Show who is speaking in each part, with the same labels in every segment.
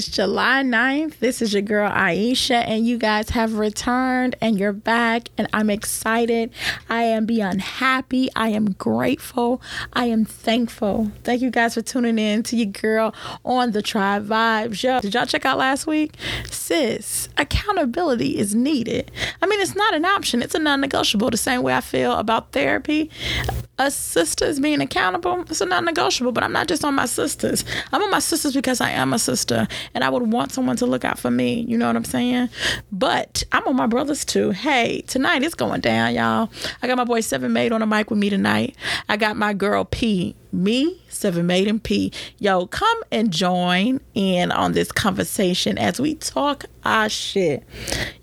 Speaker 1: is July 9th. This is your girl Aisha, and you guys have returned and you're back, and I'm excited. I am beyond happy. I am grateful. I am thankful. Thank you guys for tuning in to your girl on the Tribe Vibz. Yo, did y'all check out last week? Sis, accountability is needed. I mean, it's not an option, it's a non negotiable. The same way I feel about therapy. Us sisters being accountable, it's a non negotiable, but I'm not just on my sisters. I'm on my sisters because I am a sister and I would want someone to look out for me. You know what I'm saying? But I'm on my brothers too. Hey, tonight it's going down, y'all. I got my boy Seven Made on the mic with me tonight. I got my girl P me, Seven Made and P. Yo, come and join in on this conversation as we talk our shit.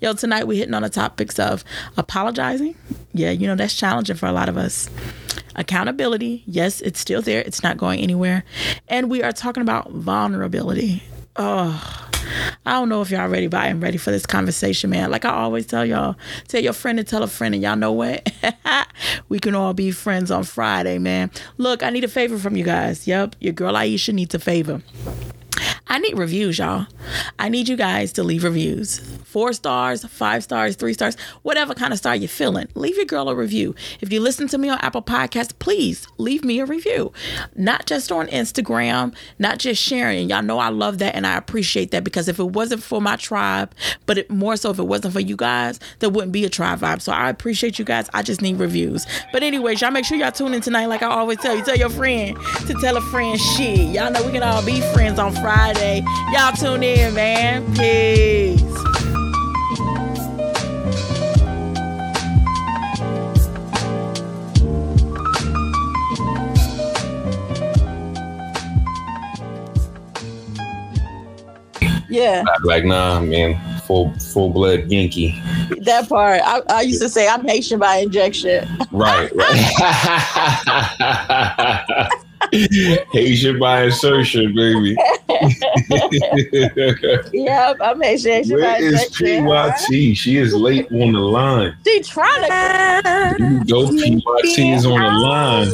Speaker 1: Yo, tonight we're hitting on the topics of apologizing. Yeah, you know, that's challenging for a lot of us. Accountability. Yes, it's still there. It's not going anywhere. And we are talking about vulnerability. Oh, I don't know if y'all ready, but I'm ready for this conversation, man. Like I always tell y'all, tell your friend and tell a friend, and y'all know what? we can all be friends on Friday, man. Look, I need a favor from you guys. Yep, your girl Aisha needs a favor. I need reviews, y'all. I need you guys to leave reviews. Four stars, five stars, three stars, whatever kind of star you're feeling. Leave your girl a review. If you listen to me on Apple Podcasts, please leave me a review. Not just on Instagram, not just sharing. Y'all know I love that and I appreciate that because if it wasn't for my tribe, but it, more so if it wasn't for you guys, there wouldn't be a tribe vibe. So I appreciate you guys. I just need reviews. But anyways, y'all make sure y'all tune in tonight like I always tell you. Tell your friend to tell a friend shit. Y'all know we can all be friends on Friday. Friday. Y'all tune in, man. Peace. Yeah.
Speaker 2: Like, nah, man, full full blood Yankee.
Speaker 1: That part. I, I used to say I'm Haitian by injection.
Speaker 2: Right, right. Haitian by insertion, baby.
Speaker 1: yep, I'm Haitian.
Speaker 2: Where is PYT? She is late on the line.
Speaker 1: She trying to.
Speaker 2: You go, PYT is on the line.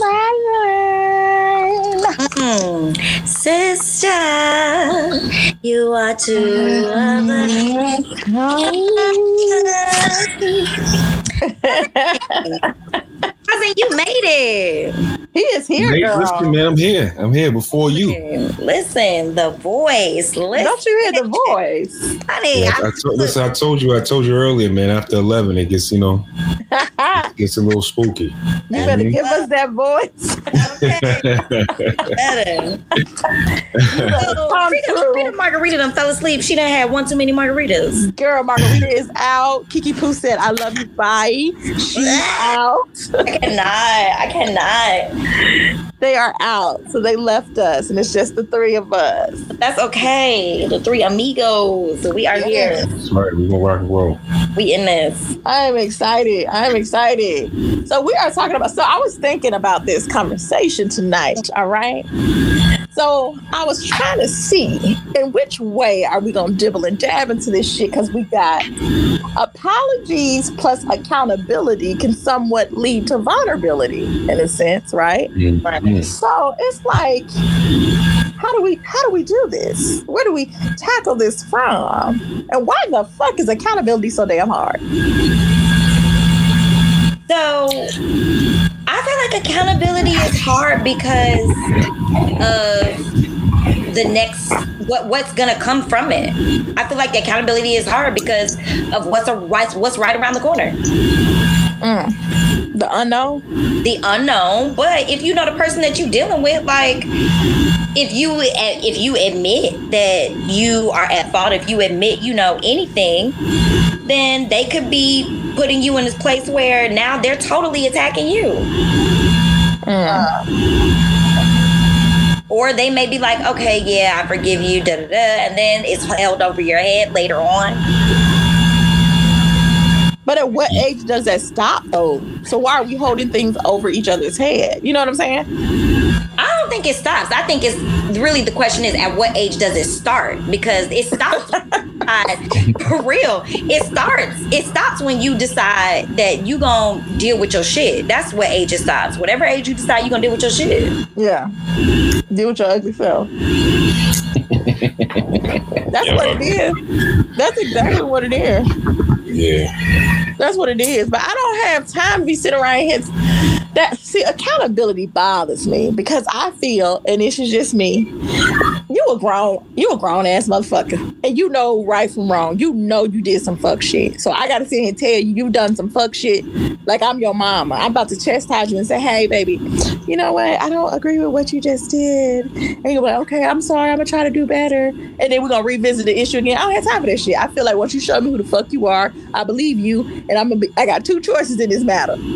Speaker 3: Mm. Sister, you are too Cousin, you made it.
Speaker 1: He is here,
Speaker 2: hey,
Speaker 1: girl.
Speaker 2: Listen, man, I'm here. I'm here before you.
Speaker 3: Listen, the voice. Listen.
Speaker 1: Don't you hear the voice,
Speaker 3: honey?
Speaker 2: Yeah, I, I told, listen, I told you. I told you earlier, man. After eleven, it gets you know, it gets a little spooky.
Speaker 1: You better mm-hmm. give us that voice.
Speaker 3: so, Rita, Margarita done fell asleep. She done had one too many margaritas.
Speaker 1: Girl, Margarita is out. Kiki Poo said, "I love you, bye." She's out.
Speaker 3: I cannot. I cannot.
Speaker 1: They are out. So they left us, and it's just the three of us.
Speaker 3: That's okay. The three amigos. We are here.
Speaker 2: That's right. We're gonna rock and roll.
Speaker 3: We in this.
Speaker 1: I'm excited. I'm excited. So we are talking about. So I was thinking about this conversation tonight. All right. So I was trying to see in which way are we gonna dibble and dab into this shit because we got apologies plus accountability can somewhat lead to vulnerability in a sense, right? Mm-hmm. So it's like, how do we how do we do this? Where do we tackle this from? And why the fuck is accountability so damn hard?
Speaker 3: So I feel like accountability is hard because of the next what what's gonna come from it. I feel like accountability is hard because of what's a right what's right around the corner.
Speaker 1: Mm. The unknown.
Speaker 3: The unknown. But if you know the person that you're dealing with, like if you if you admit that you are at fault, if you admit you know anything, then they could be putting you in this place where now they're totally attacking you. Mm. Or they may be like, okay, yeah, I forgive you, da da da, and then it's held over your head later on.
Speaker 1: But at what age does that stop though? So why are we holding things over each other's head? You know what I'm saying?
Speaker 3: I don't think it stops. I think it's really the question is at what age does it start? Because it stops for real. It starts. It stops when you decide that you gonna deal with your shit. That's what age it stops. Whatever age you decide you gonna deal with your shit.
Speaker 1: Yeah. Deal with your ugly self. That's what it is. That's exactly what it is.
Speaker 2: Yeah.
Speaker 1: That's what it is. But I don't have time to be sitting around here. That see, accountability bothers me because I feel, and this is just me. You a grown, you a grown ass motherfucker, and you know right from wrong. You know you did some fuck shit. So I gotta sit here and tell you you done some fuck shit. Like I'm your mama. I'm about to chastise you and say, hey, baby, you know what? I don't agree with what you just did. And you're like, okay, I'm sorry. I'm gonna try to do better. And then we're gonna revisit the issue again. I don't have time for that shit. I feel like once you show me who the fuck you are, I believe you, and I'm gonna be. I got two choices in this matter.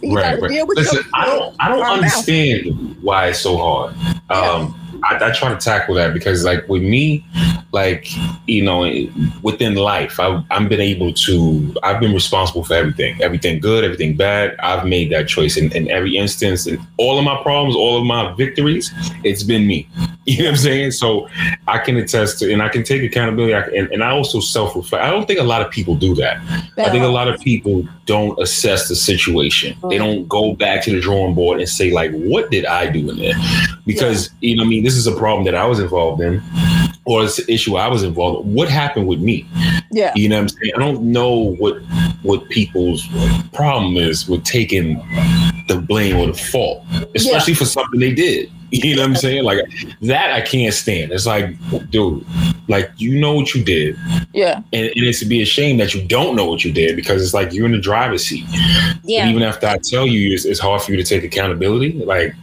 Speaker 1: You
Speaker 2: right,
Speaker 1: gotta
Speaker 2: right.
Speaker 1: deal with
Speaker 2: Listen,
Speaker 1: your-
Speaker 2: I don't, I don't
Speaker 1: our mouth.
Speaker 2: understand why it's so hard. Um, I, I try to tackle that because, like, with me, like, you know, within life, I, I've been able to, I've been responsible for everything, everything good, everything bad. I've made that choice in, in every instance. And all of my problems, all of my victories, it's been me. You know what I'm saying? So I can attest to, and I can take accountability. I, and, and I also self reflect. I don't think a lot of people do that. I think a lot of people don't assess the situation. They don't go back to the drawing board and say, like, what did I do in there? Because, you know, I mean, this is a problem that I was involved in, or it's an issue I was involved in. What happened with me?
Speaker 1: Yeah.
Speaker 2: You know what I'm saying? I don't know what what people's problem is with taking the blame or the fault, especially for something they did. You know what I'm saying? Like that I can't stand. It's like, dude, like you know what you did.
Speaker 1: Yeah.
Speaker 2: And, and it's to be ashamed that you don't know what you did because it's like you're in the driver's seat.
Speaker 3: Yeah.
Speaker 2: And even after I tell you, it's, it's hard for you to take accountability. Like,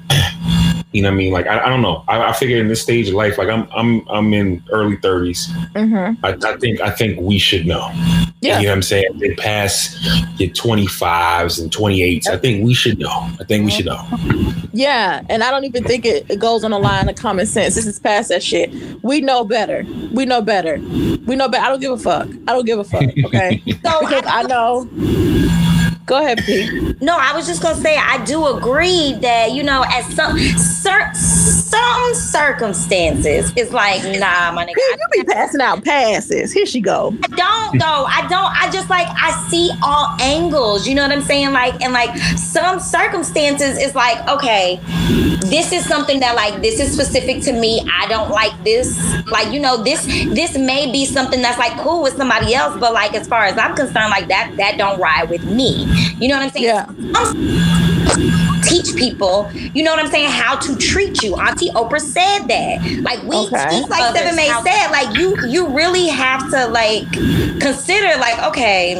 Speaker 2: you know what I mean? Like, I, I don't know. I, I figure in this stage of life, like I'm, I'm, I'm in early 30s.
Speaker 1: Mm-hmm.
Speaker 2: I, I think, I think we should know.
Speaker 1: Yeah.
Speaker 2: You know what I'm saying? They pass your 25s and 28s. I think we should know. I think we should know.
Speaker 1: Yeah. And I don't even think it, it goes on the line of common sense. This is past that shit. We know better. We know better. We know better. I don't give a fuck. I don't give a fuck. Okay.
Speaker 3: So
Speaker 1: because I know. Go ahead, Pete.
Speaker 3: No, I was just gonna say I do agree that you know, at some cer- some circumstances, it's like nah, my nigga.
Speaker 1: You be passing out passes. Here she go.
Speaker 3: I don't though. I don't. I just like I see all angles. You know what I'm saying? Like and like some circumstances, it's like okay, this is something that like this is specific to me. I don't like this. Like you know this this may be something that's like cool with somebody else, but like as far as I'm concerned, like that that don't ride with me. You know what I'm saying?
Speaker 1: Yeah.
Speaker 3: Teach people, you know what I'm saying, how to treat you. Auntie Oprah said that. Like we
Speaker 1: Okay.
Speaker 3: teach like Seven Made said, like you you really have to like consider like, okay,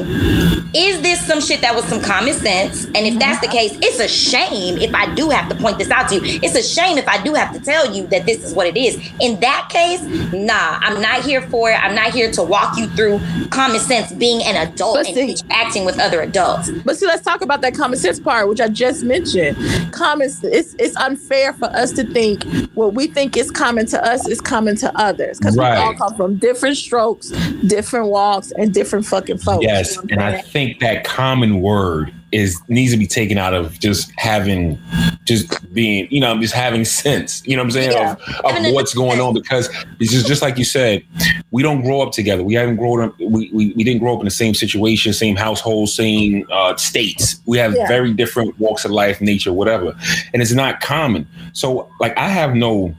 Speaker 3: is this some shit that was some common sense? And if that's the case, it's a shame if I do have to point this out to you. It's a shame if I do have to tell you that this is what it is. In that case, nah, I'm not here for it. I'm not here to walk you through common sense being an adult
Speaker 1: But
Speaker 3: and
Speaker 1: see-
Speaker 3: interacting with other adults.
Speaker 1: But see, let's talk about that common sense part, which I just mentioned. Common, it's it's unfair for us to think what we think is common to us is common to others because we all come from different strokes, different walks, and different fucking folks.
Speaker 2: Yes,
Speaker 1: You know
Speaker 2: and I think that common word is needs to be taken out of just having, just being, you know, just having sense. You know what I'm saying
Speaker 1: Yeah.
Speaker 2: of, of what's going on because it's just just like you said, we don't grow up together. We haven't grown up. We we, we didn't grow up in the same situation, same household, same uh, states. We have
Speaker 1: Yeah.
Speaker 2: very different walks of life, nature, whatever, and it's not common. So like I have no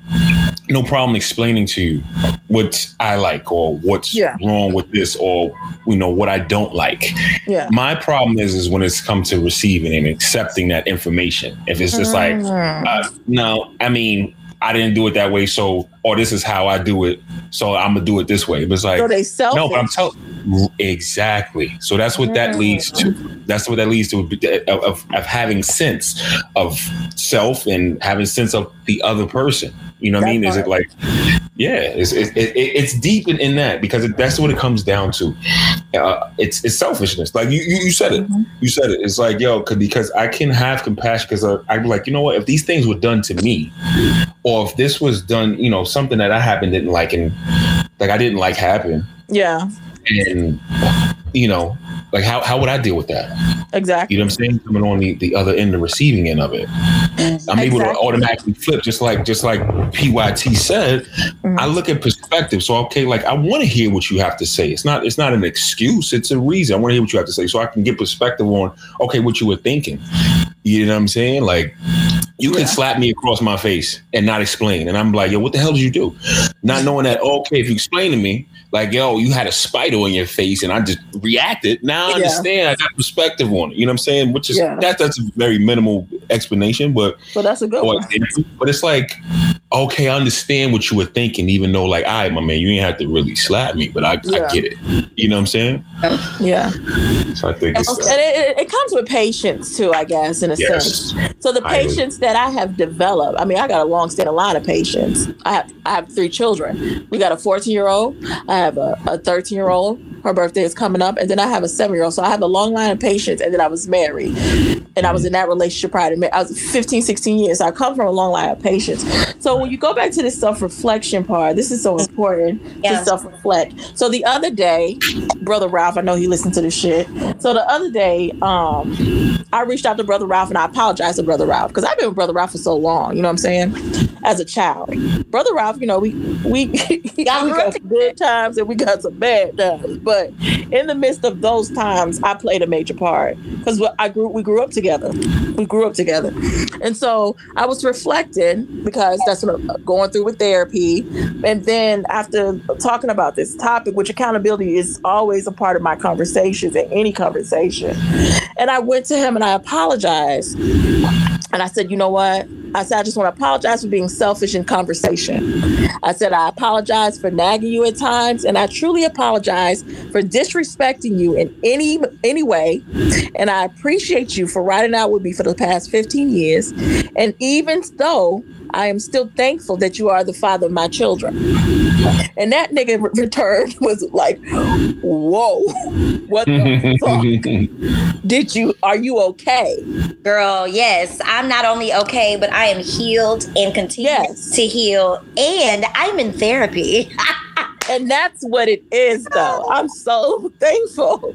Speaker 2: no problem explaining to you what I like or what's
Speaker 1: Yeah.
Speaker 2: wrong with this or you know what I don't like.
Speaker 1: yeah.
Speaker 2: My problem is is when it's come to receiving and accepting that information. If it's just like,
Speaker 1: Mm.
Speaker 2: uh, no, I mean, I didn't do it that way, so or this is how I do it, so I'm gonna do it this way. But it's like,
Speaker 1: so they selfish.
Speaker 2: no, but I'm telling exactly. So that's what that leads to. That's what that leads to of, of, of having sense of self and having sense of the other person. You know what I
Speaker 1: That
Speaker 2: mean? Is it like, yeah, it's it, it, it's deep in, in that because it, that's what it comes down to. Uh, it's it's selfishness. Like you you, you said it.
Speaker 1: Mhm.
Speaker 2: You said it. It's like yo, 'cause- because I can have compassion because I'd be like, you know what? If these things were done to me, or if this was done, you know, something that I happened didn't like and like I didn't like happen,
Speaker 1: Yeah,
Speaker 2: and you know, like how how would I deal with that?
Speaker 1: exactly.
Speaker 2: You know what I'm saying? Coming on the, the other end, the receiving end of it. I'm able to automatically flip, just like just like PYT said.
Speaker 1: Mhm.
Speaker 2: I look at perspective. So okay, like I want to hear what you have to say. It's not it's not an excuse. It's a reason. I want to hear what you have to say, so I can get perspective on okay what you were thinking. You know what I'm saying? Like You can slap me across my face and not explain. And I'm like, yo, what the hell did you do? Not knowing that, oh, okay, if you explain to me, like, yo, you had a spider on your face and I just reacted. Now I
Speaker 1: Yeah.
Speaker 2: understand. I got perspective on it. You know what I'm saying? Which is
Speaker 1: Yeah.
Speaker 2: that, that's a very minimal explanation, but
Speaker 1: But that's a good
Speaker 2: or
Speaker 1: one.
Speaker 2: But it's like, okay, I understand what you were thinking, even though, like, all right, my man, you didn't have to really slap me, but I,
Speaker 1: Yeah.
Speaker 2: I get it. You know what I'm saying?
Speaker 1: Yeah.
Speaker 2: So I think it's
Speaker 1: And it, it- it comes with patience too, I guess, in a sense. So the
Speaker 2: Highly.
Speaker 1: patience that I have developed, I mean, I got a long standing line of patience. I have I have three children. We got a 14 year old, I have a, a 13 year old, her birthday is coming up, and then I have a seven year old. So I have a long line of patience, and then I was married. And I was in that relationship prior to ma- I was 15, 16 years. So I come from a long line of patience. So when you go back to the self reflection part, this is so important
Speaker 3: Yeah.
Speaker 1: to self reflect. So the other day, brother Ralph, I know he listened to this shit. So the other day, um, I reached out to brother Ralph and I apologized to brother Ralph because I've been with brother Ralph for so long. You know what I'm saying? As a child, brother Ralph, you know we we we
Speaker 3: Y'all grew up
Speaker 1: got some good times and we got some bad times. But in the midst of those times, I played a major part because I grew we grew up together. We grew up together, and so I was reflecting because that's what I'm going through with therapy. And then after talking about this topic, which accountability is always a part of my conversations and any conversation, and I went to him and I apologized. And I said, you know what? I said, I just want to apologize for being selfish in conversation. I said, I apologize for nagging you at times, and I truly apologize for disrespecting you in any any way. And I appreciate you for riding out with me for the past 15 years. And even though I am still thankful that you are the father of my children. And that nigga re- returned was like, whoa, what the fuck? Did you, are you okay?
Speaker 3: Girl, yes, I'm not only okay, but I am healed and continue
Speaker 1: Yes.
Speaker 3: to heal, and I'm in therapy.
Speaker 1: And that's what it is, though. I'm so thankful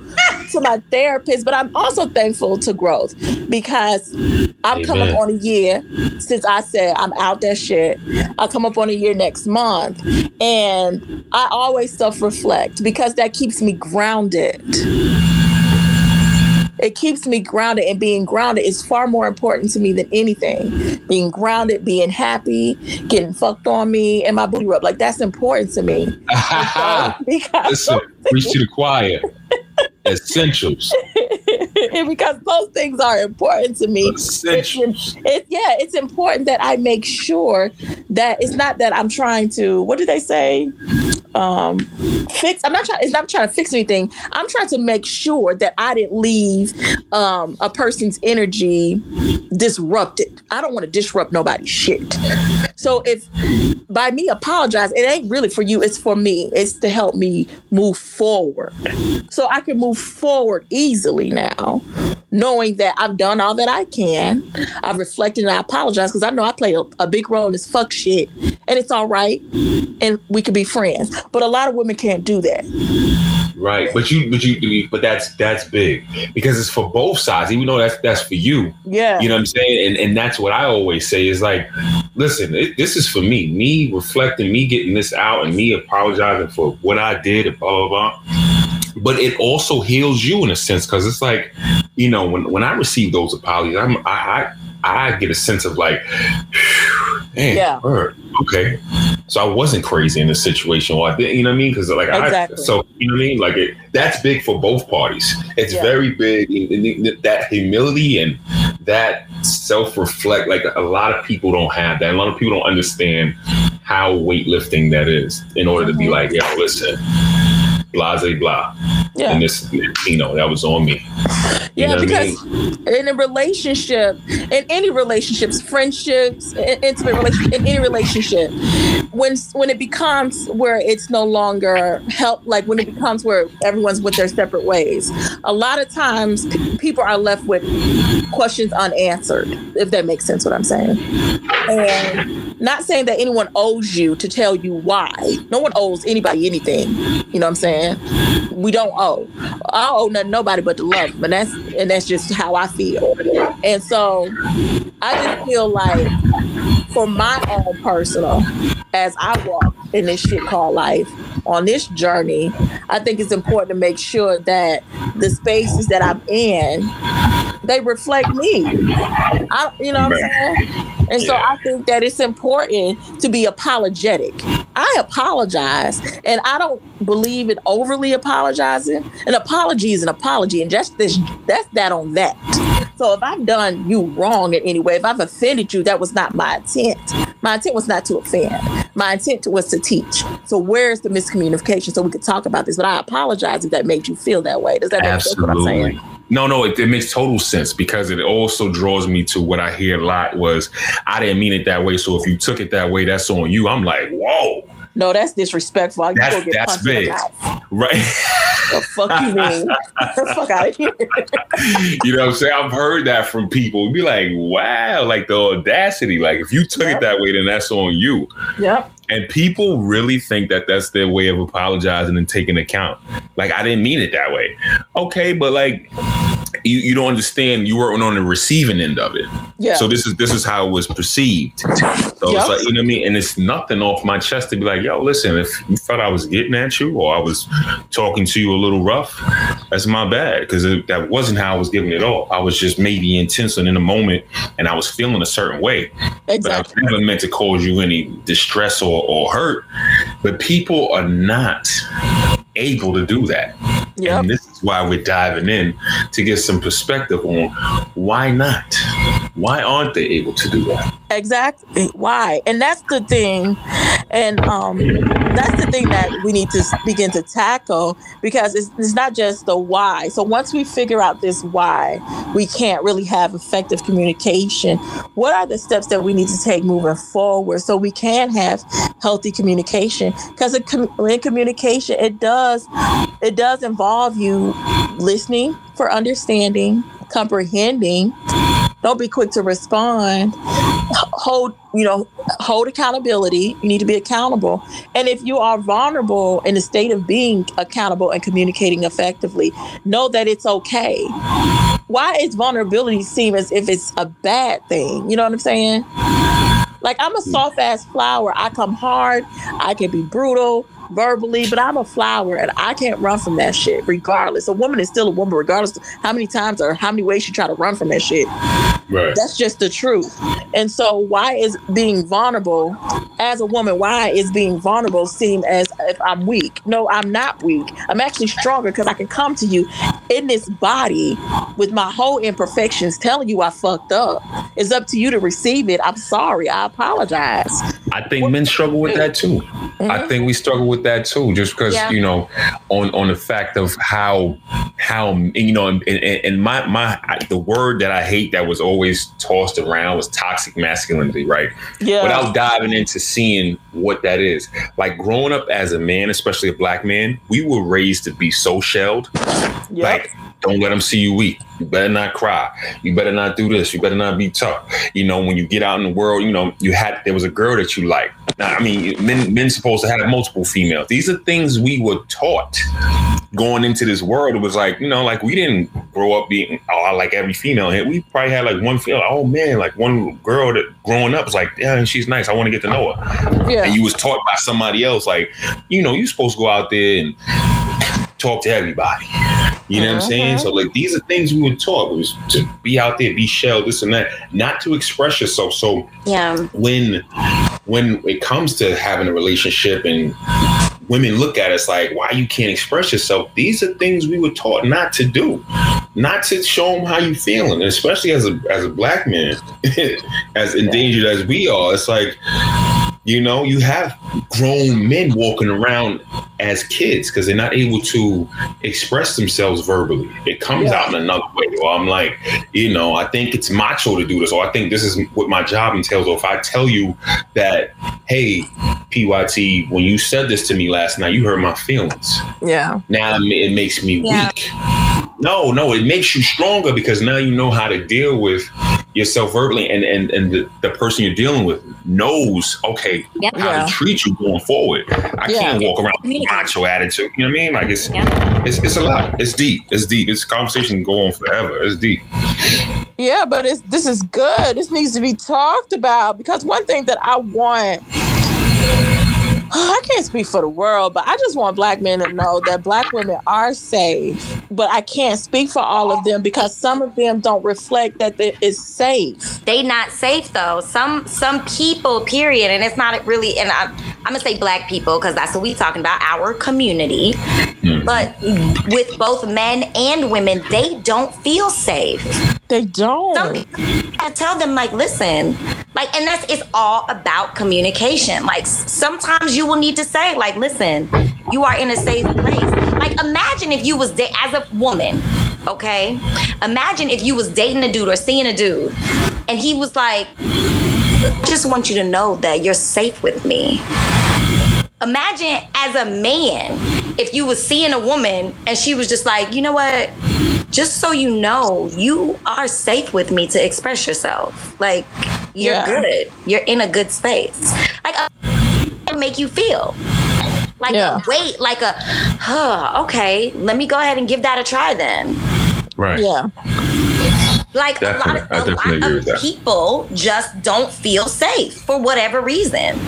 Speaker 1: to my therapist, but I'm also thankful to growth because I'm coming
Speaker 2: Amen.
Speaker 1: up on a year since I said I'm out that shit. I'll come up on a year next month. And I always self reflect because that keeps me grounded. It keeps me grounded, and being grounded is far more important to me than anything. Being grounded, being happy, getting fucked on me, and my booty rub like that's important to me. because
Speaker 2: Listen, preach to the choir. Essentials.
Speaker 1: because those things are important to me. It's,
Speaker 2: Essentials.
Speaker 1: it, yeah, it's important that I make sure that it's not that I'm trying to. What do they say? Um, fix. I'm not trying. It's not trying to fix anything. I'm trying to make sure that I didn't leave um, a person's energy disrupted. I don't want to disrupt nobody's shit. So if by me apologize, it ain't really for you. It's for me. It's to help me move forward, so I can move forward easily now, knowing that I've done all that I can. I've reflected and I apologize because I know I play a, a big role in this fuck shit, and it's all right, and we could be friends. But a lot of women can't do that.
Speaker 2: Right. But you but you but that's that's big. Because it's for both sides, even though that's that's for you.
Speaker 1: Yeah.
Speaker 2: You know what I'm saying? And and that's what I always say is like, listen, it, this is for me. Me reflecting, me getting this out, and me apologizing for what I did, and blah blah blah. But it also heals you in a sense because it's like, you know, when when I receive those apologies, I'm I I, I get a sense of like, man,
Speaker 1: Yeah.
Speaker 2: word, okay. So I wasn't crazy in this situation, or I didn't, you know what I mean? Because like,
Speaker 1: Exactly.
Speaker 2: I, so you know what I mean? Like, it, that's big for both parties. It's
Speaker 1: Yeah.
Speaker 2: very big. That humility and that self reflect. Like a lot of people don't have that. A lot of people don't understand how weightlifting that is. In order to be
Speaker 1: Mhm.
Speaker 2: like, yo, listen, blah, blah, blah.
Speaker 1: Yeah.
Speaker 2: And this, you know, that was on me. You
Speaker 1: Yeah,
Speaker 2: what I
Speaker 1: because in a relationship, in any relationships, friendships, intimate relationship, in any relationship, when when it becomes where it's no longer help, like when it becomes where everyone's with their separate ways, a lot of times people are left with questions unanswered. If that makes sense, what I'm saying. And not saying that anyone owes you to tell you why. No one owes anybody anything. You know what I'm saying? We don't owe. I owe nothing nobody but the love. But that's and that's just how I feel. And so I just feel like for my own personal, as I walk in this shit called life on this journey, I think it's important to make sure that the spaces that I'm in they reflect me. I, you know what I'm saying? And so I think that it's important to be apologetic. I apologize, and I don't believe in overly apologizing. An apology is an apology, and just this, that's that on that. So if I've done you wrong in any way, if I've offended you, that was not my intent. My intent was not to offend. My intent was to teach. So where's the miscommunication? So we could talk about this. But I apologize if that made you feel that way. Does that make sense? What I'm saying?
Speaker 2: No, no, it, it, makes total sense because it also draws me to what I hear a lot was I didn't mean it that way. So if you took it that way, that's on you. I'm like, whoa.
Speaker 1: No, that's disrespectful.
Speaker 2: I That's, that's big. Right.
Speaker 1: the fuck you mean? the fuck out of here.
Speaker 2: you know what I'm saying? I've heard that from people. Be like, wow, like the audacity. Like if you took yep. it that way, then that's on you.
Speaker 1: Yep.
Speaker 2: And people really think that that's their way of apologizing and taking account. Like I didn't mean it that way. Okay, but like you, you don't understand you weren't on the receiving end of it.
Speaker 1: Yeah.
Speaker 2: So this is this is how it was perceived. So yep. it's like, you know what I mean? And it's nothing off my chest to be like, yo, listen, if you thought I was getting at you or I was talking to you a little rough, that's my bad. Because that wasn't how I was giving it all. I was just maybe intense and in the moment and I was feeling a certain way.
Speaker 1: Exactly.
Speaker 2: But I was never meant to cause you any distress or, or hurt. But people are not able to do that. Yep. And this is why we're diving in to get some perspective on why not? Why aren't they able to do that?
Speaker 1: Exactly. Why? And that's the thing. And um, that's the thing that we need to begin to tackle because it's, it's not just the why. So once we figure out this why, we can't really have effective communication. What are the steps that we need to take moving forward so we can have healthy communication? Because in communication, it does it does involve you listening for understanding, comprehending. Don't be quick to respond. Hold, you know, hold accountability. You need to be accountable. And if you are vulnerable in the state of being accountable and communicating effectively, know that it's okay. Why is vulnerability seem as if it's a bad thing? You know what I'm saying? Like I'm a hmm. soft ass flower. I come hard. I can be brutal verbally, but I'm a flower and I can't run from that shit regardless. A woman is still a woman regardless of how many times or how many ways she try to run from that shit.
Speaker 2: Right.
Speaker 1: That's just the truth. And so why is being vulnerable as a woman, why is being vulnerable seem as if I'm weak? No, I'm not weak. I'm actually stronger because I can come to you in this body with my whole imperfections telling you I fucked up. It's up to you to receive it. I'm sorry. I apologize.
Speaker 2: I think men struggle with that too. Mm-hmm. I think we struggle with that too, just because yeah. you know, on on the fact of how how you know, and, and, and my my the word that I hate that was always tossed around was toxic masculinity, right?
Speaker 1: Yeah.
Speaker 2: Without diving into seeing what that is, like growing up as a man, especially a black man, we were raised to be so shelled, yep. like don't let them see you weak. You better not cry. You better not do this. You better not be tough. You know, when you get out in the world, you know, you had there was a girl that you liked. I mean, men men supposed to have multiple females. These are things we were taught going into this world. It was like, you know, like we didn't grow up being oh, I like every female here. We probably had like one female, oh man, like one girl that growing up was like, yeah, she's nice. I want to get to know her. Yeah. And you was taught by somebody else, like, you know, you're supposed to go out there and talk to everybody. You know what I'm saying? So mm-hmm. like these are things we were taught was to be out there, be shell, this and that, not to express yourself. So
Speaker 3: yeah,
Speaker 2: when when it comes to having a relationship and women look at us like, why you can't express yourself? These are things we were taught not to do, not to show them how you feeling, and especially as a as a black man, as endangered as we are. It's like you know, you have grown men walking around as kids because they're not able to express themselves verbally. It comes yeah. out in another way. Or I'm like, you know, I think it's macho to do this, or I think this is what my job entails. Or if I tell you that, hey, PYT, when you said this to me last night, you hurt my feelings.
Speaker 1: Yeah.
Speaker 2: Now it makes me yeah. weak. No, no, it makes you stronger because now you know how to deal with yourself verbally and and, and the, the person you're dealing with knows okay yep. how yeah. to treat you going forward. I yeah. can't walk around with macho attitude you know what i mean? Like it's, yeah. it's it's a lot. It's deep. It's deep. This conversation can go on forever. It's deep.
Speaker 1: Yeah but it's this is good. This needs to be talked about because one thing that i want I can't speak for the world, but I just want black men to know that black women are safe. But I can't speak for all of them because some of them don't reflect that it is safe.
Speaker 3: They not safe though. Some some people, period, and it's not really. And I, I'm gonna say black people because that's what we talking about, our community.
Speaker 2: Hmm.
Speaker 3: But with both men and women, they don't feel safe.
Speaker 1: They don't.
Speaker 3: Some, I tell them like, listen, like, and that's it's all about communication. Like sometimes you will need to say, like, listen, you are in a safe place. Like, imagine if you was da- as a woman, okay? Imagine if you was dating a dude or seeing a dude, and he was like, I just want you to know that you're safe with me. Imagine as a man if you was seeing a woman and she was just like, you know what? Just so you know, you are safe with me to express yourself. Like you're
Speaker 1: Yeah.
Speaker 3: good. You're in a good space. Like make you feel like
Speaker 1: Yeah.
Speaker 3: a wait, like a huh, okay, let me go ahead and give that a try then.
Speaker 2: Right.
Speaker 1: Yeah.
Speaker 3: Like
Speaker 2: Definitely.
Speaker 3: a
Speaker 2: I
Speaker 3: lot, a lot of people just don't feel safe for whatever reason.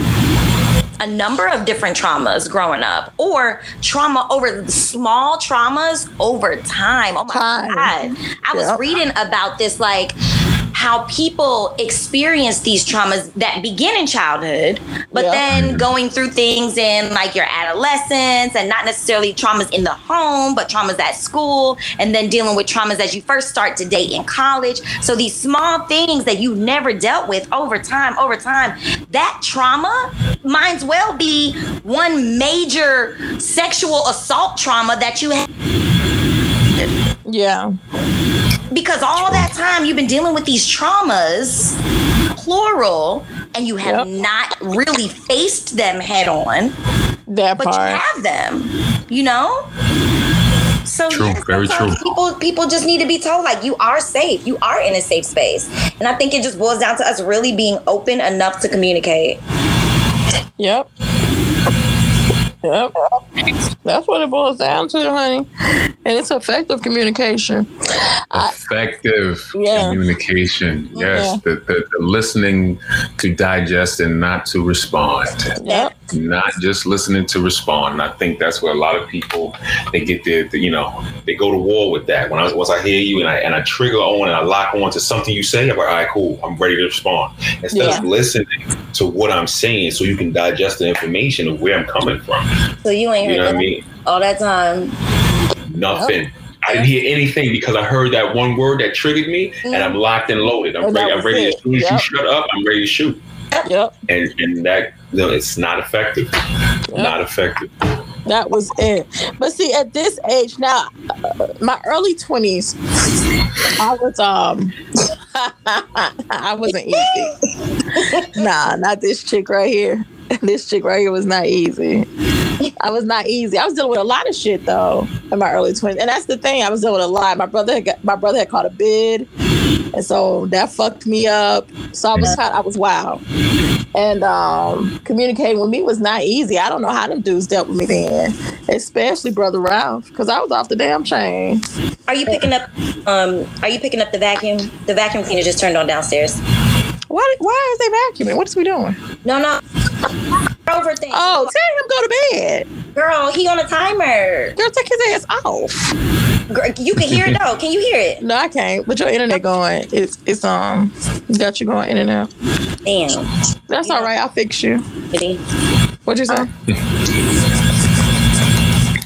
Speaker 3: A number of different traumas growing up, or trauma over small traumas over time. Oh my
Speaker 1: Time.
Speaker 3: god! I was reading about this, like how people experience these traumas that begin in childhood, but
Speaker 1: Yep.
Speaker 3: then going through things in like your adolescence and not necessarily traumas in the home, but traumas at school, and then dealing with traumas as you first start to date in college. So these small things that you never dealt with over time, over time, that trauma might as well be one major sexual assault trauma that you had
Speaker 1: Yeah.
Speaker 3: Because all that time you've been dealing with these traumas plural and you have
Speaker 1: Yep.
Speaker 3: not really faced them head on
Speaker 1: That
Speaker 3: but you have them you know so
Speaker 2: True,
Speaker 3: yes,
Speaker 2: very true.
Speaker 3: people people just need to be told like you are safe you are in a safe space and i think it just boils down to us really being open enough to communicate
Speaker 1: Yep. Yep. That's what it boils down to, honey. And it's effective communication. I-
Speaker 2: Effective
Speaker 1: Yeah.
Speaker 2: communication. Yes.
Speaker 1: Yeah.
Speaker 2: The, the, the listening to digest and not to respond.
Speaker 1: Yep.
Speaker 2: Not just listening to respond. And I think that's where a lot of people they get their, the, you know, they go to war with that. When I once I hear you and I and I trigger on and I lock on to something you say, I'm like, all right, cool, I'm ready to respond. Instead of listening to what I'm saying so you can digest the information of where I'm coming from.
Speaker 3: so you ain't
Speaker 2: You
Speaker 3: heard
Speaker 2: know what I mean?
Speaker 3: all that time
Speaker 2: Nothing. I didn't hear anything because I heard that one word that triggered me, and I'm locked and loaded. I'm
Speaker 1: And
Speaker 2: ready. I'm ready.
Speaker 1: it.
Speaker 2: As soon as
Speaker 1: Yep.
Speaker 2: you shut up, I'm ready to shoot.
Speaker 1: Yep.
Speaker 2: And and that no, it's not effective. Not effective.
Speaker 1: That was it. But see, at this age now, uh, my early twenties, I was um, I wasn't easy. nah, not this chick right here. This chick right here was not easy. I was not easy. I was dealing with a lot of shit though in my early twenties, and that's the thing. I was dealing with a lot. My brother, had got, my brother had caught a bid, and so that fucked me up. So I was kind, I was wild, and um, communicating with me was not easy. I don't know how them dudes dealt with me then, especially brother Ralph, because I was off the damn chain.
Speaker 3: are you picking up um are you picking up the vacuum the vacuum cleaner just turned on downstairs
Speaker 1: Why? Why is they vacuuming? What is we doing?
Speaker 3: no no over thing
Speaker 1: Oh, tell him go to bed.
Speaker 3: girl he on a timer
Speaker 1: Girl, take his ass off.
Speaker 3: Girl, you can hear it though can you hear it
Speaker 1: No, I can't. But your internet going. It's it's um got you going in and out.
Speaker 3: damn
Speaker 1: That's all right. I'll fix you. What'd you say?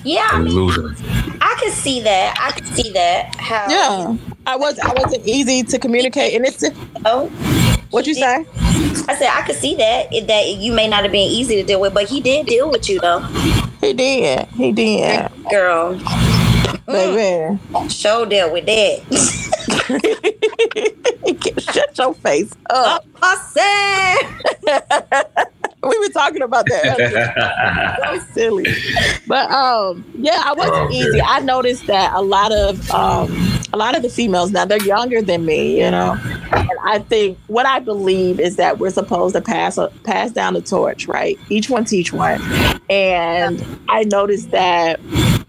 Speaker 3: yeah I, mean,
Speaker 2: losing.
Speaker 3: I could see that i could see that how
Speaker 1: Yeah, I was. I wasn't easy to communicate, and it's
Speaker 3: oh
Speaker 1: what you say.
Speaker 3: i said i could see that that you may not have been easy to deal with but he did deal with you though
Speaker 1: He did. He did,
Speaker 3: girl
Speaker 1: baby. Mm.
Speaker 3: show dealt with that
Speaker 1: Shut your face up.
Speaker 3: Oh, i said
Speaker 1: We were talking about that. so silly. But um, yeah, I wasn't
Speaker 2: Okay.
Speaker 1: easy. I noticed that a lot of um, a lot of the females now they're younger than me, you know. And I think what I believe is that we're supposed to pass a, pass down the torch, right? Each one teach one. And I noticed that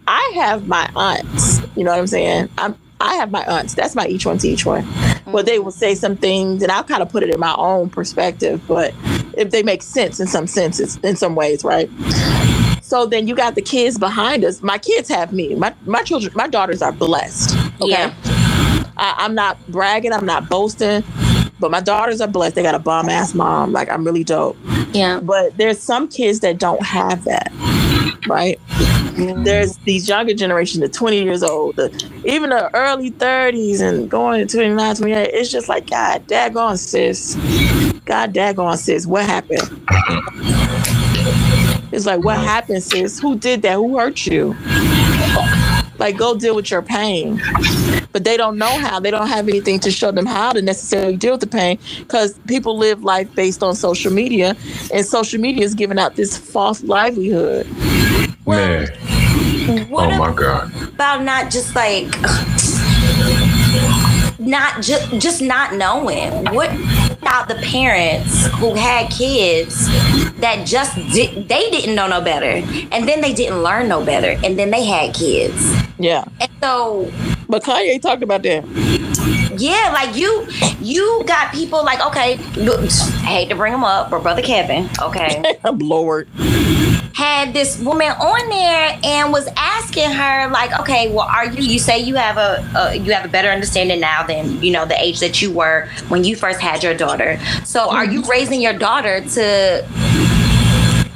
Speaker 1: I have my aunts. You know what I'm saying? I'm I have my aunts. That's my each one teach one. But they will say some things, and I'll kind of put it in my own perspective. But if they make sense in some senses, in some ways, right? So then you got the kids behind us. My kids have me. My my children, my daughters are blessed. Okay.
Speaker 3: Yeah.
Speaker 1: I, I'm not bragging. I'm not boasting. But my daughters are blessed. They got a bomb ass mom. Like I'm really dope.
Speaker 3: Yeah.
Speaker 1: But there's some kids that don't have that, right? There's these younger generation, the 20 years old, the, even the early 30s and going to 29, 28. It's just like, God daggone, sis. God daggone, sis. What happened? Mm-hmm. It's like, what happened, sis? Who did that? Who hurt you? Like, go deal with your pain. But they don't know how. They don't have anything to show them how to necessarily deal with the pain because people live life based on social media, and social media is giving out this false livelihood.
Speaker 3: Well,
Speaker 2: Man,
Speaker 3: what
Speaker 2: oh my god.
Speaker 3: about not just like not just just not knowing what about the parents who had kids that just did they didn't know no better and then they didn't learn no better and then they had kids
Speaker 1: Yeah.
Speaker 3: and so
Speaker 1: But Kanye talked about that.
Speaker 3: yeah like you you got people like okay I hate to bring them up but brother Kevin okay
Speaker 1: Lord.
Speaker 3: Had this woman on there and was asking her like okay well are you you say you have a, a you have a better understanding now than you know the age that you were when you first had your daughter. So are you mm-hmm. raising your daughter to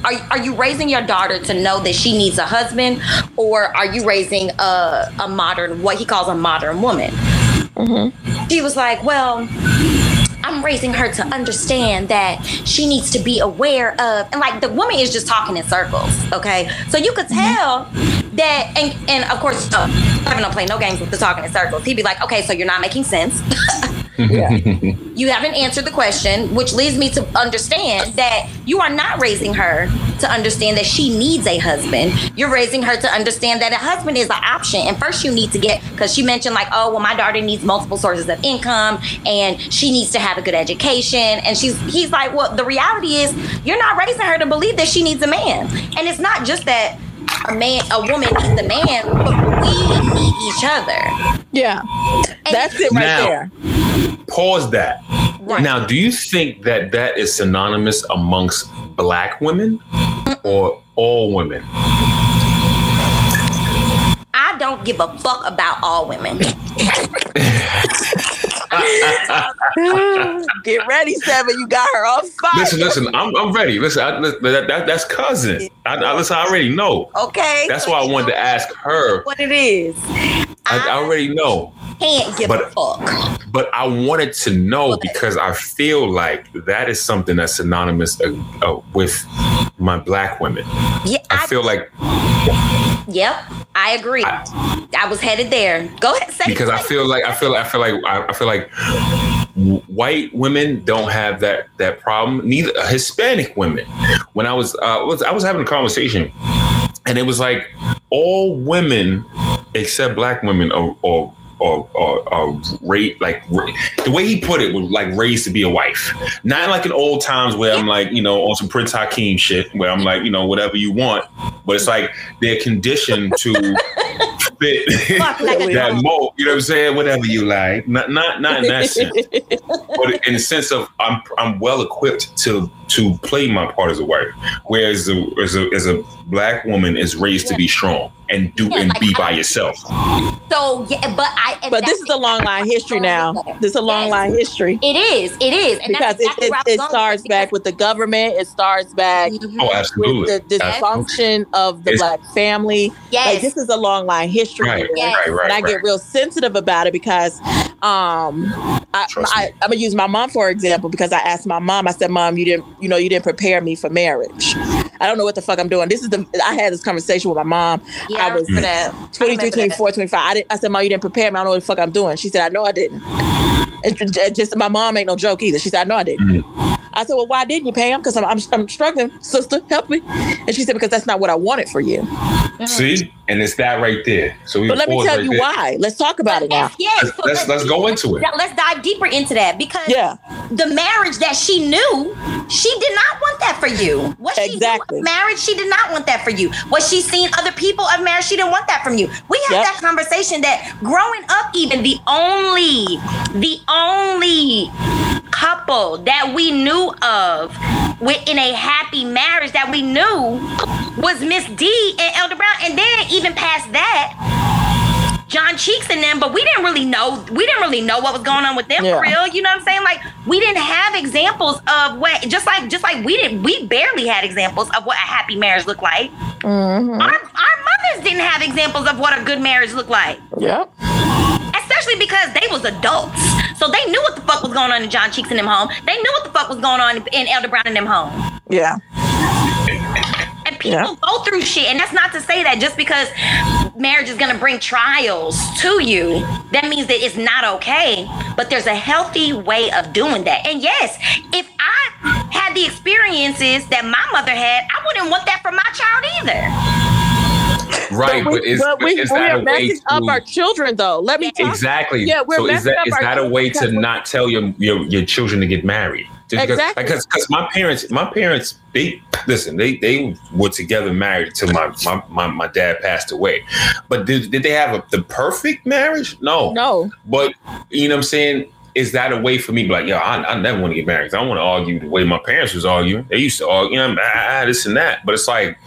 Speaker 3: are, are you raising your daughter to know that she needs a husband? Or are you raising a, a modern what he calls a modern woman? Mm-hmm. She was like well I'm raising her to understand that she needs to be aware of, and like the woman is just talking in circles, okay? So you could tell that, and and of course, uh, Kevin don't play no games with the talking in circles. He'd be like, okay, so you're not making sense.
Speaker 1: Yeah.
Speaker 3: you haven't answered the question, which leads me to understand that you are not raising her to understand that she needs a husband. You're raising her to understand that a husband is an option. And first, you need to get, because she mentioned, like, oh, well, my daughter needs multiple sources of income and she needs to have a good education. And she's, he's like, well, the reality is, you're not raising her to believe that she needs a man. And it's not just that a man, a woman needs a man, but we need each other.
Speaker 1: Yeah.
Speaker 3: And
Speaker 1: That's it right
Speaker 2: Now-
Speaker 1: there.
Speaker 2: Pause that.
Speaker 3: Right.
Speaker 2: Now, do you think that that is synonymous amongst black women or all women?
Speaker 3: I don't give a fuck about all women.
Speaker 1: Get ready, Seven. You got her on fire.
Speaker 2: listen, listen. I'm, I'm ready. Listen, I, that, that, that's cousin. I, I, listen, I already know.
Speaker 3: Okay.
Speaker 2: That's
Speaker 3: so
Speaker 2: why I wanted to ask her.
Speaker 3: what it is.
Speaker 2: I, I already know,
Speaker 3: Can't give
Speaker 2: But-
Speaker 3: a fuck.
Speaker 2: but I wanted to know because I feel like that is something that's synonymous uh, uh, with my black women.
Speaker 3: Yeah,
Speaker 2: I
Speaker 3: I,
Speaker 2: feel like
Speaker 3: yep, I agree. I, was headed there. Go ahead, say
Speaker 2: because I feel like I feel I feel like I, I feel like white women don't have that that problem. Neither Hispanic women. When I was uh, was I was having a conversation, and it was like all women except black women are. are or, or, or rate like the way he put it was like raised to be a wife, not like in old times where I'm like you know on some Prince Hakeem shit where I'm like you know whatever you want, but it's like they're conditioned to fit
Speaker 3: Fuck like a
Speaker 2: that mold. You know what I'm saying? Whatever you like, not not not in that sense, but in the sense of I'm I'm well equipped to to play my part as a wife, whereas a, as a as a black woman is raised to be strong and do
Speaker 3: Yeah,
Speaker 2: and
Speaker 3: like,
Speaker 2: be
Speaker 3: I-
Speaker 2: by yourself.
Speaker 3: So yeah, but I.
Speaker 1: But this is a long line history now. This is a long
Speaker 3: Yes.
Speaker 1: line history.
Speaker 3: It is. It is. And
Speaker 1: Because
Speaker 3: that's
Speaker 1: it, it,
Speaker 3: where I was
Speaker 1: it starts back with the government. It starts back
Speaker 3: Mhm.
Speaker 2: Oh,
Speaker 1: with
Speaker 2: absolutely.
Speaker 1: the dysfunction of the
Speaker 2: It's-
Speaker 1: black family.
Speaker 3: Yes.
Speaker 1: Like this is a long line history.
Speaker 2: Right.
Speaker 3: Yes.
Speaker 2: right, right,
Speaker 1: and I
Speaker 2: right.
Speaker 1: get real sensitive about it because um I, I, I'm gonna use my mom for example because I asked my mom, I said, Mom, you didn't you know, you didn't prepare me for marriage. I don't know what the fuck I'm doing. This is the I had this conversation with my mom.
Speaker 3: Yeah,
Speaker 1: I was
Speaker 3: remember that.
Speaker 1: 23,
Speaker 3: remember that.
Speaker 1: 24, 25. I, didn't, I said, Mom, you didn't prepare me. I don't know what the fuck I'm doing. She said, I know I didn't. And ju- ju- just my mom ain't no joke either. She said, I know I didn't. Mm. I said, Well, why didn't you, Pam? Because I'm, I'm, I'm struggling, sister. Help me. And she said, Because that's not what I wanted for you.
Speaker 2: See, and it's that right there. So we
Speaker 1: But let me tell
Speaker 2: right
Speaker 1: you
Speaker 2: there.
Speaker 1: why. Let's talk about it now.
Speaker 3: Yes.
Speaker 2: Let's, let's let's go into it.
Speaker 3: Now, let's dive deeper into that because
Speaker 1: Yeah.
Speaker 3: the marriage that she knew, she did not want that for you. What she
Speaker 1: Exactly.
Speaker 3: knew of marriage, she did not want that for you. What she seen other people of marriage, she didn't want that from you. We had
Speaker 1: Yep.
Speaker 3: that conversation that growing up, even the only, the only couple that we knew of with in a happy marriage that we knew was Miss D and Elder Brown, and then even past that, John Cheeks and them, but we didn't really know we didn't really know what was going on with them
Speaker 1: Yeah.
Speaker 3: for real. You know what I'm saying? Like we didn't have examples of what just like just like we didn't we barely had examples of what a happy marriage looked like.
Speaker 1: Mhm.
Speaker 3: Our, our mothers didn't have examples of what a good marriage looked like
Speaker 1: Yep.
Speaker 3: especially because they was adults. So they knew what the fuck was going on in John Cheeks and them home. They knew what the fuck was going on in Elder Brown and them home.
Speaker 1: Yeah.
Speaker 3: And people
Speaker 1: Yeah.
Speaker 3: go through shit. And that's not to say that just because marriage is gonna bring trials to you, that means that it's not okay. But there's a healthy way of doing that. And yes, if I had the experiences that my mother had, I wouldn't want that for my child either.
Speaker 2: Right,
Speaker 1: but
Speaker 2: but,
Speaker 1: we,
Speaker 2: is,
Speaker 1: but we,
Speaker 2: is
Speaker 1: we
Speaker 2: that
Speaker 1: are
Speaker 2: a way
Speaker 1: messing up
Speaker 2: to-
Speaker 1: our children, though. Let me talk.
Speaker 2: Exactly.
Speaker 1: Yeah, we're
Speaker 2: so is
Speaker 1: messing
Speaker 2: that
Speaker 1: up
Speaker 2: is that a way to not tell your your, your children to get married? Just
Speaker 1: Exactly.
Speaker 2: Because because my parents my parents they listen they they were together married until my my, my, my dad passed away. But did, did they have a, the perfect marriage? No.
Speaker 1: No.
Speaker 2: But you know what I'm saying? Is that a way for me to be like, yo, I, I never want to get married. I don't want to argue the way my parents was arguing. They used to argue, you know, ah, this and that. But it's like,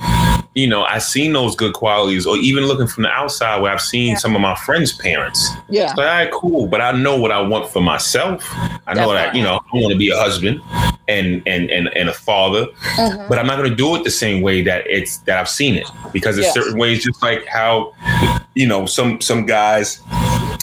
Speaker 2: you know, I've seen those good qualities, or even looking from the outside where I've seen
Speaker 3: Yeah.
Speaker 2: some of my friends' parents.
Speaker 1: Yeah.
Speaker 2: Like, all right, cool, but I know what I want for myself. I know
Speaker 1: That's
Speaker 2: that, you know, I want to be a husband and and and, and a father, mm-hmm. but I'm not going to do it the same way that it's that I've seen it because there's
Speaker 1: Yes.
Speaker 2: certain ways, just like how, you know, some some guys,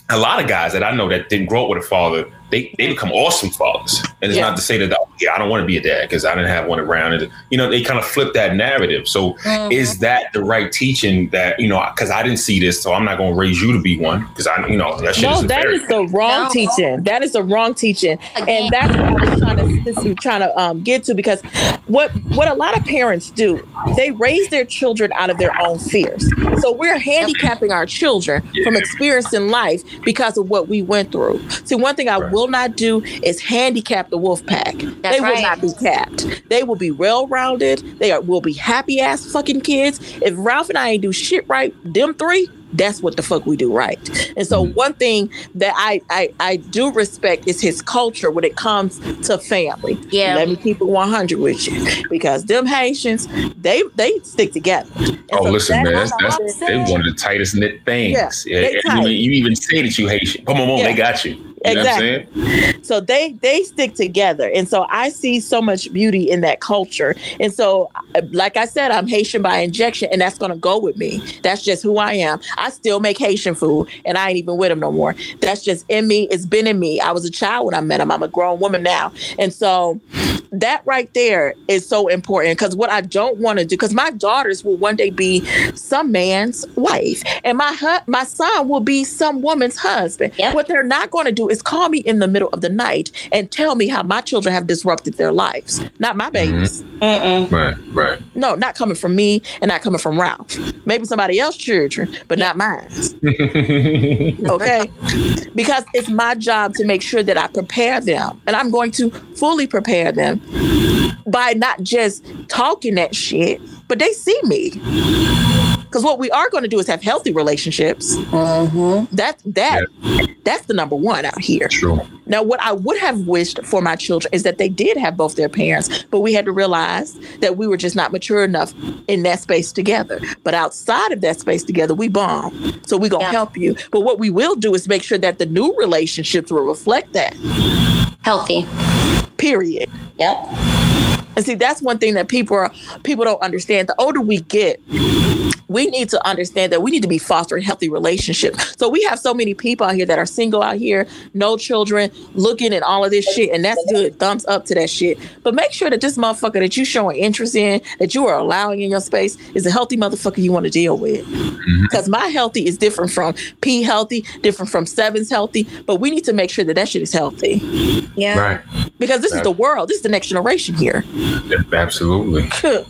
Speaker 2: a lot of guys that I know that didn't grow up with a father, they they become awesome fathers. And it's
Speaker 1: Yeah.
Speaker 2: not to say that, oh, yeah, I don't want to be a dad because I didn't have one around. And you know, they kind of flip that narrative. So is that the right teaching that you know? Because I didn't see this, so I'm not going to raise you to be one because I, you know, that shit
Speaker 1: No,
Speaker 2: isn't
Speaker 1: that
Speaker 2: fair.
Speaker 1: is the wrong
Speaker 3: No.
Speaker 1: teaching. That is the wrong teaching, and that's what I was trying to this is trying to um, get to because what what a lot of parents do, they raise their children out of their own fears. So we're handicapping our children from experiencing life because of what we went through. See, one thing I
Speaker 2: Right.
Speaker 1: will not do is handicap the wolf pack.
Speaker 3: That's
Speaker 1: they will
Speaker 3: right.
Speaker 1: not be capped. They will be well rounded. They are, will be happy ass fucking kids. If Ralph and I ain't do shit right, them three, that's what the fuck we do right. And so
Speaker 2: Mm-hmm.
Speaker 1: one thing that I, I I do respect is his culture when it comes to family.
Speaker 3: Yeah.
Speaker 1: Let me keep it 100 with you. Because them Haitians, they they stick together. And
Speaker 2: Oh,
Speaker 1: so
Speaker 2: listen,
Speaker 1: that-
Speaker 2: man, that's, that's they one of the tightest knit things.
Speaker 1: Yeah,
Speaker 2: Yeah, you, even, you even say that you Haitian. Boom, boom, boom,
Speaker 1: Yeah.
Speaker 2: they got you. You know what I'm
Speaker 1: Exactly. so they they stick together. And so i see so much beauty in that culture. And so uh, like i said i'm haitian by injection and that's going to go with me. That's just who i am. I still make haitian food and i ain't even with him no more. That's just in me. It's been in me. I was a child when i met him i'm a grown woman now. And so that right there is so important because what i don't want to do because my daughters will one day be some man's wife and my hu- my son will be some woman's husband.
Speaker 3: Yep.
Speaker 1: what they're not going to do is call me in the middle of the night and tell me how my children have disrupted their lives not my mm-hmm. babies.
Speaker 3: Mm-mm.
Speaker 2: Right, right.
Speaker 1: no not coming from me and not coming from ralph. Maybe somebody else's children but not mine. Okay? Because it's my job to make sure that i prepare them and i'm going to fully prepare them by not just talking that shit but they see me because what we are going to do is have healthy relationships
Speaker 3: Mm-hmm.
Speaker 1: that that that's the number one out here
Speaker 2: True.
Speaker 1: now, what I would have wished for my children is that they did have both their parents, but we had to realize that we were just not mature enough in that space together. But outside of that space together, we bomb. So we're going to
Speaker 3: Yeah.
Speaker 1: help you. But what we will do is make sure that the new relationships will reflect that,
Speaker 3: Healthy.
Speaker 1: Period.
Speaker 3: Yep.
Speaker 1: And see, that's one thing that people are people don't understand. The older we get, we need to understand that we need to be fostering healthy relationships. So we have so many people out here that are single out here, no children, looking at all of this shit, and that's good. Thumbs up to that shit. But make sure that this motherfucker that you showing interest in, that you are allowing in your space, is a healthy motherfucker you want to deal with. Mm-hmm. Because my healthy is different from P healthy, different from Sevens healthy. But we need to make sure that that shit is healthy
Speaker 3: Yeah.
Speaker 2: Right.
Speaker 1: because this is the world. This is the next generation here.
Speaker 2: Absolutely.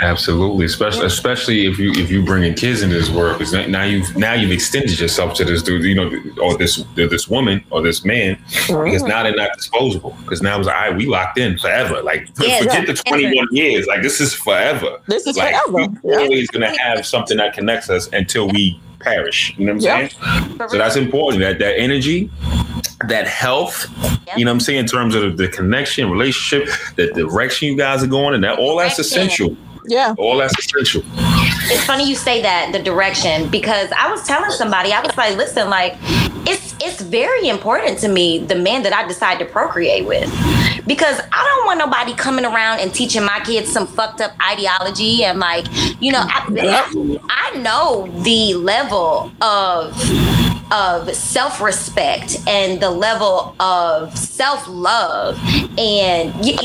Speaker 2: Absolutely. Especially especially if you if you bringing kids into this world because now you've now you've extended yourself to this dude, you know, or this this woman or this man because mm-hmm. now they're not disposable. Because now it's all right, we locked in forever. Like
Speaker 3: Yeah,
Speaker 2: forget
Speaker 3: yeah.
Speaker 2: the 21 years. Like this is forever.
Speaker 1: This is
Speaker 2: like
Speaker 1: forever.
Speaker 2: we're always gonna have something that connects us until we perish. You know what I'm
Speaker 1: Yeah.
Speaker 2: saying? So that's important. That that energy that health, you know what I'm saying, in terms of the connection, relationship, the direction you guys are going, and that all that's essential.
Speaker 1: Yeah.
Speaker 2: All that's essential.
Speaker 3: It's funny you say that the direction because I was telling somebody I was like, listen, like it's it's very important to me the man that I decide to procreate with. Because I don't want nobody coming around and teaching my kids some fucked up ideology and like you know I, I know the level of of self-respect and the level of self-love and y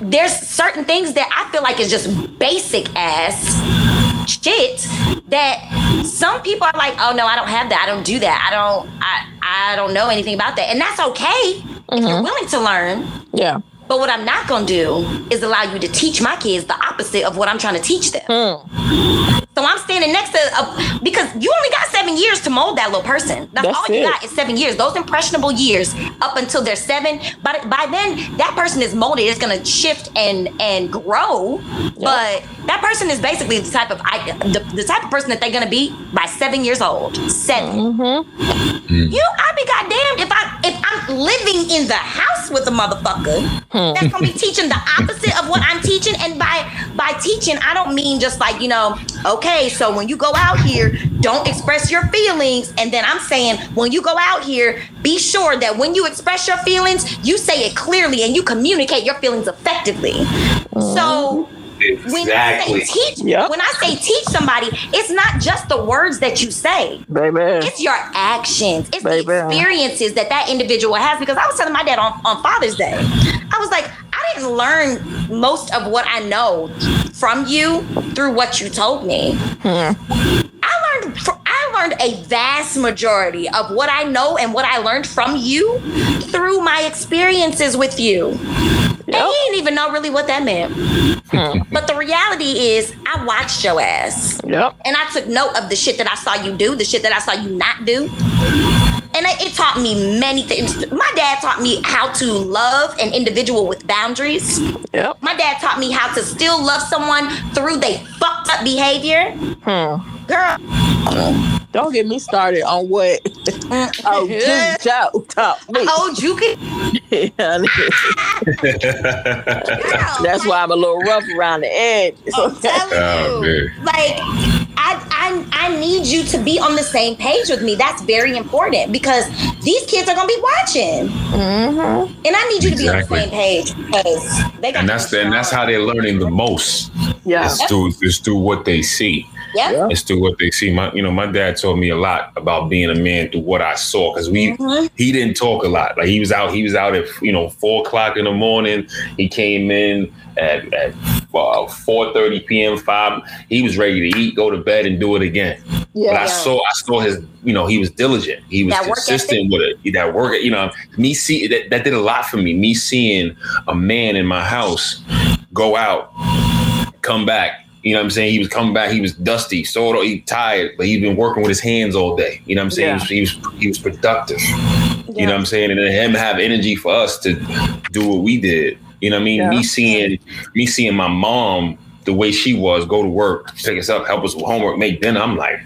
Speaker 3: there's certain things that I feel like is just basic ass shit that some people are like, oh no, I don't have that. I don't do that. I don't I I don't know anything about that. And that's okay if you're mm-hmm. willing to learn.
Speaker 1: Yeah.
Speaker 3: But what I'm not gonna do is allow you to teach my kids the opposite of what I'm trying to teach them. Hmm. So I'm standing next to a, because you only got seven years to mold that little person. That's,
Speaker 1: That's
Speaker 3: all you got is seven years. Those impressionable years up until they're seven. But by then, that person is molded. It's gonna shift and and grow. But that person is basically the type of I, the, the type of person that they're gonna be by seven years old. 7 mm-hmm. You, I'd be goddamned if I if I'm living in the house with a motherfucker hmm. that's gonna be teaching the opposite of what I'm teaching. And by by teaching, I don't mean just like you know, okay, so when you go out here, don't express your feelings. And then I'm saying when you go out here, be sure that when you express your feelings, you say it clearly and you communicate your feelings effectively. So when
Speaker 2: Exactly.
Speaker 3: I say teach,
Speaker 1: Yep.
Speaker 3: when I say teach somebody, it's not just the words that you say
Speaker 1: Baby.
Speaker 3: it's your actions it's
Speaker 1: Baby.
Speaker 3: the experiences that that individual has because i was telling my dad on, on father's day i was like i didn't learn most of what i know from you through what you told me hmm. i learned fr- i learned a vast majority of what i know and what i learned from you through my experiences with you and he didn't even know really what that meant but the reality is i watched your ass
Speaker 1: Yep.
Speaker 3: and I took note of the shit that I saw you do, the shit that I saw you not do. And it, it taught me many things. My dad taught me how to love an individual with boundaries.
Speaker 1: Yep.
Speaker 3: My dad taught me how to still love someone through they fucked up behavior. Hmm. Girl,
Speaker 1: Don't get me started on what oh Juke Joe taught me.
Speaker 3: oh, you could.
Speaker 1: That's why I'm a little rough around the edges.
Speaker 3: I'm telling
Speaker 2: Oh,
Speaker 3: you.
Speaker 2: man.
Speaker 3: Like, I, I, I need you to be on the same page with me. That's very important because these kids are gonna be watching,
Speaker 1: Mm-hmm.
Speaker 3: and I need you to be on the same page because they got
Speaker 2: and that's the, and that's how they're learning the most.
Speaker 1: Yeah.
Speaker 2: It's through it's through what they see.
Speaker 3: Yeah.
Speaker 1: Yeah.
Speaker 2: It's through what they see. My you know my dad told me a lot about being a man through what I saw because we
Speaker 3: Mhm.
Speaker 2: he didn't talk a lot. Like he was out he was out at you know four o'clock in the morning. He came in at at uh, four thirty p.m. five. He was ready to eat, go to bed, and do it again. But
Speaker 1: Yeah.
Speaker 2: I saw I saw his you know he was diligent. He was
Speaker 3: That
Speaker 2: consistent with it. That work you know me see that, that did a lot for me. Me seeing a man in my house go out, come back. You know what I'm saying? He was coming back. He was dusty, sort of he tired, but he'd been working with his hands all day. You know what I'm saying? He, was, he was he was productive. You know what I'm saying? And then him have energy for us to do what we did. You know what I mean?
Speaker 1: Yeah.
Speaker 2: Me seeing me seeing my mom the way she was, go to work, take us up, help us with homework, make dinner. I'm like,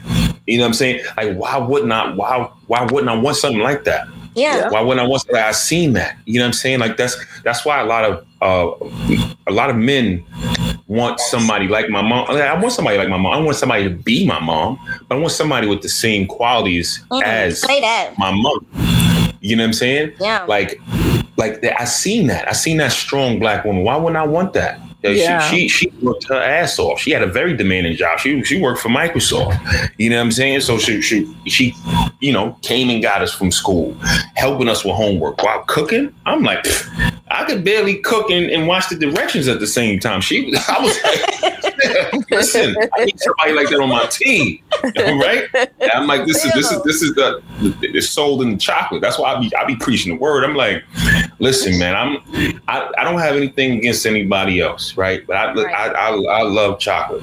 Speaker 2: you know what I'm saying? Like, why wouldn't I? Why why wouldn't I want something like that?
Speaker 3: Yeah.
Speaker 2: Why wouldn't I want something? I seen that. You know what I'm saying? Like that's that's why a lot of uh, a lot of men want somebody like my mom. I, want somebody like my mom. I want somebody to be my mom, but I want somebody with the same qualities
Speaker 3: Mhm.
Speaker 2: as
Speaker 3: Say that.
Speaker 2: my mom. You know what I'm saying?
Speaker 3: Yeah.
Speaker 2: Like, like that. I seen that. I seen that strong black woman. Why wouldn't I want that? Yeah,
Speaker 1: Yeah.
Speaker 2: She, she she worked her ass off. She had a very demanding job. She she worked for Microsoft. You know what I'm saying? So she she she you know came and got us from school, helping us with homework while cooking. I'm like, I could barely cook and, and watch the directions at the same time. She I was like, listen, I need somebody like that on my team, right? And I'm like, this is this is this is the it's sold in the chocolate. That's why I be I be preaching the word. I'm like, listen, man, I'm I, I don't have anything against anybody else, right? But I
Speaker 3: Right.
Speaker 2: I, I, I love chocolate.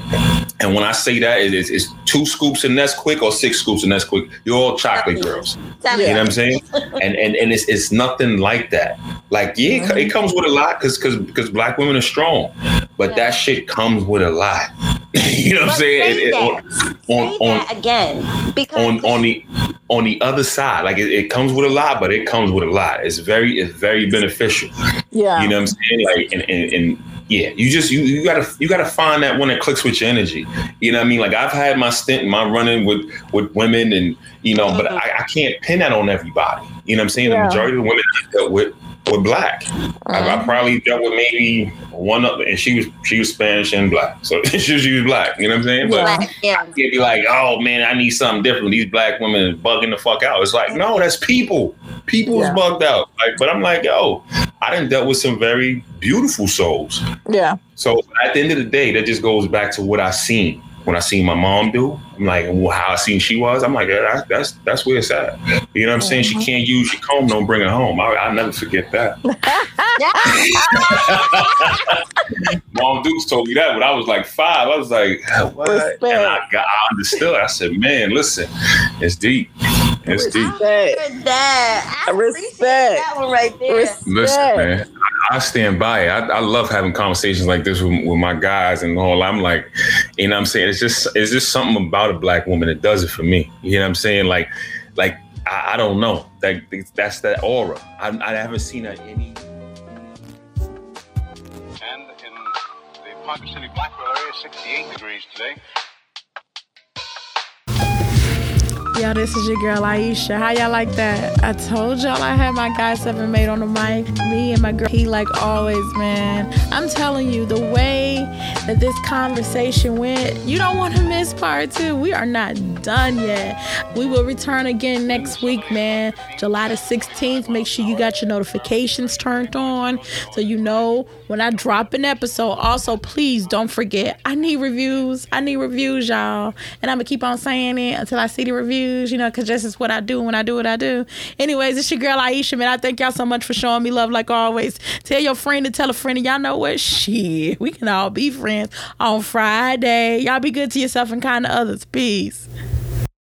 Speaker 2: And when I say that, it is it's two scoops of Nesquik or six scoops of Nesquik. You're all chocolate girls.
Speaker 3: Tell
Speaker 2: You know what I'm saying? And and and it's it's nothing like that. Like yeah, it co- it mm-hmm. comes with a lot because because because black women are strong, but
Speaker 3: Yeah.
Speaker 2: that shit comes with a lot. you know what I'm saying? It- it-
Speaker 3: that.
Speaker 2: On on
Speaker 3: again because
Speaker 2: on on the on the other side. Like it, it, comes with a lot, but it comes with a lot. It's very, it's very beneficial.
Speaker 4: Yeah.
Speaker 2: You know what I'm saying? Like, and, and, and yeah, you just you you gotta you gotta find that one that clicks with your energy. You know what I mean? Like I've had my stint, my running with with women, and you know, but mm-hmm. I, I can't pin that on everybody. You know what I'm saying?
Speaker 4: Yeah.
Speaker 2: The majority of the women I dealt with were black. I, I mm-hmm. probably dealt with maybe one other, and she was she was Spanish and black, so she was, she was black. You know what I'm saying? But
Speaker 4: Yeah.
Speaker 3: Yeah.
Speaker 2: can't be like, oh man, I need something different. These black women bugging the fuck out. It's like, no, that's people. People
Speaker 4: Yeah.
Speaker 2: is bugged out. Like, but I'm like, yo, I didn't dealt with some very beautiful souls.
Speaker 4: Yeah.
Speaker 2: So at the end of the day, that just goes back to what I seen. When I seen my mom do, I'm like, well, how I seen she was. I'm like, yeah, that, that's that's where it's at. You know what I'm saying? She mm-hmm. can't use your comb, don't bring it home. I, I'll never forget that. Mom Dukes told me that when I was like five. I was like, what?
Speaker 4: Respect.
Speaker 2: And I got, I understood. I said, man, listen, it's deep. It's deep.
Speaker 4: Respect.
Speaker 3: that. I
Speaker 4: Respect.
Speaker 3: appreciate that one right there.
Speaker 4: Respect.
Speaker 2: Listen, man, I, stand by it. I, I love having conversations like this with, with my guys and all. I'm like, you know what I'm saying? It's just it's just something about a black woman that does it for me. You know what I'm saying? Like, like I, I don't know. That that's that aura. I, I haven't seen that any.
Speaker 5: And in the Parker City Blackwell area, 68 degrees today.
Speaker 1: Yo, this is your girl Aisha. How y'all like that? I told y'all I had my guy Seven Made on the mic. Me and my girl, he like always, man. I'm telling you, the way that this conversation went, you don't want to miss part two. We are not done yet. We will return again next week, man. July the 16th. Make sure you got your notifications turned on so you know when I drop an episode. Also, please don't forget, I need reviews. I need reviews, y'all. And I'm to keep on saying it until I see the reviews, you know, because this is what I do when I do what I do. Anyways, it's your girl Aisha, man. I thank y'all so much for showing me love like always. Tell your friend to tell a friend, and y'all know what? Shit, we can all be friends on Friday. Y'all be good to yourself and kind to others. Peace.